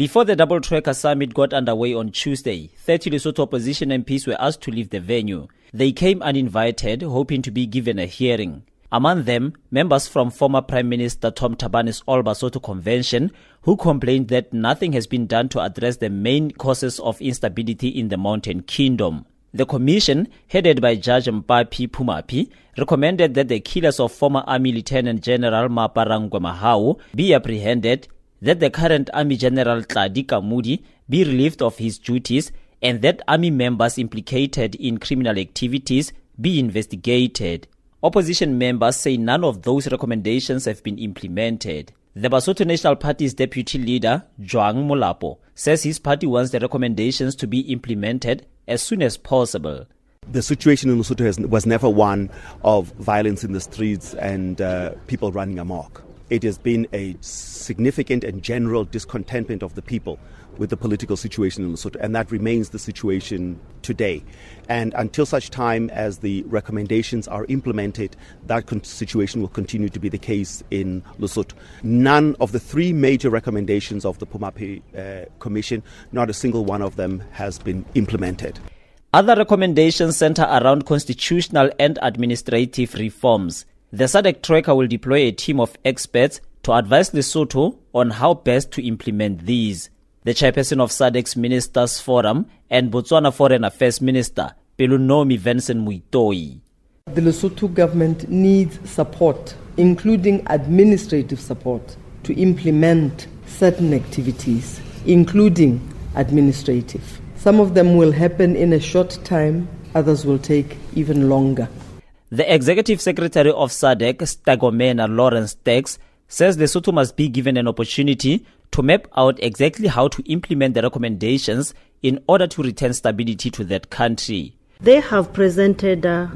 Before the Double Troika Summit got underway on Tuesday, 30 Lesotho opposition MPs were asked to leave the venue. They came uninvited, hoping to be given a hearing. Among them, members from former Prime Minister Tom Thabane's All Basotho Convention, who complained that nothing has been done to address the main causes of instability in the Mountain Kingdom. The commission, headed by Judge Mpaphi Phumaphi, recommended that the killers of former Army Lieutenant General Maaparankoe Mahao be apprehended, that the current Army General Tlali Kamoli be relieved of his duties, and that Army members implicated in criminal activities be investigated. Opposition members say none of those recommendations have been implemented. The Basotho National Party's deputy leader, Joang Molapo, says his party wants the recommendations to be implemented as soon as possible. The situation in Lesotho was never one of violence in the streets and uh, people running amok. It has been a significant and general discontentment of the people with the political situation in Lesotho, and that remains the situation today. And until such time as the recommendations are implemented, that con- situation will continue to be the case in Lesotho. None of the three major recommendations of the Phumaphi uh, Commission, not a single one of them has been implemented. Other recommendations center around constitutional and administrative reforms. The SADC troika will deploy a team of experts to advise Lesotho on how best to implement these. The chairperson of SADC's Ministers Forum and Botswana Foreign Affairs Minister, Pelonomi Venson-Moitoi. The Lesotho government needs support, including administrative support, to implement certain activities, including administrative. Some of them will happen in a short time, others will take even longer. The executive secretary of SADC, Stergomena Lawrence Tax, says Lesotho must be given an opportunity to map out exactly how to implement the recommendations in order to return stability to that country. They have presented uh,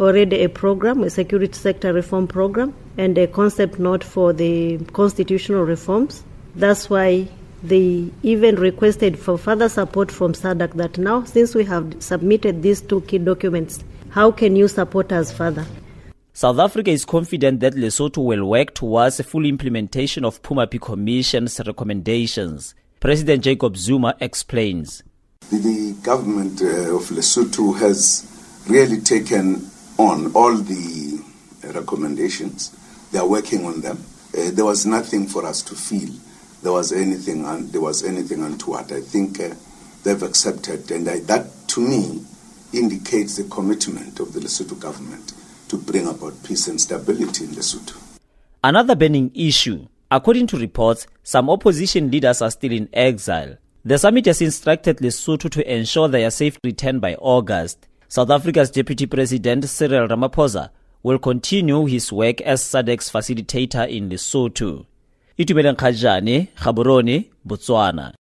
already a program, a security sector reform program, and a concept note for the constitutional reforms. That's why they even requested for further support from SADC that now, since we have submitted these two key documents, how can you support us further? South Africa is confident that Lesotho will work towards a full implementation of Phumaphi Commission's recommendations. President Jacob Zuma explains. The government uh, of Lesotho has really taken on all the recommendations. They are working on them. Uh, there was nothing for us to feel there was anything un- there was anything untoward. I think uh, they've accepted, and I, that to me indicates the commitment of the Lesotho government to bring about peace and stability in Lesotho. Another burning issue. According to reports, some opposition leaders are still in exile. The summit has instructed Lesotho to ensure their safe return by August. South Africa's Deputy President Cyril Ramaphosa will continue his work as SADC's facilitator in Lesotho. Itumeleng Khajane, Gaborone, Botswana.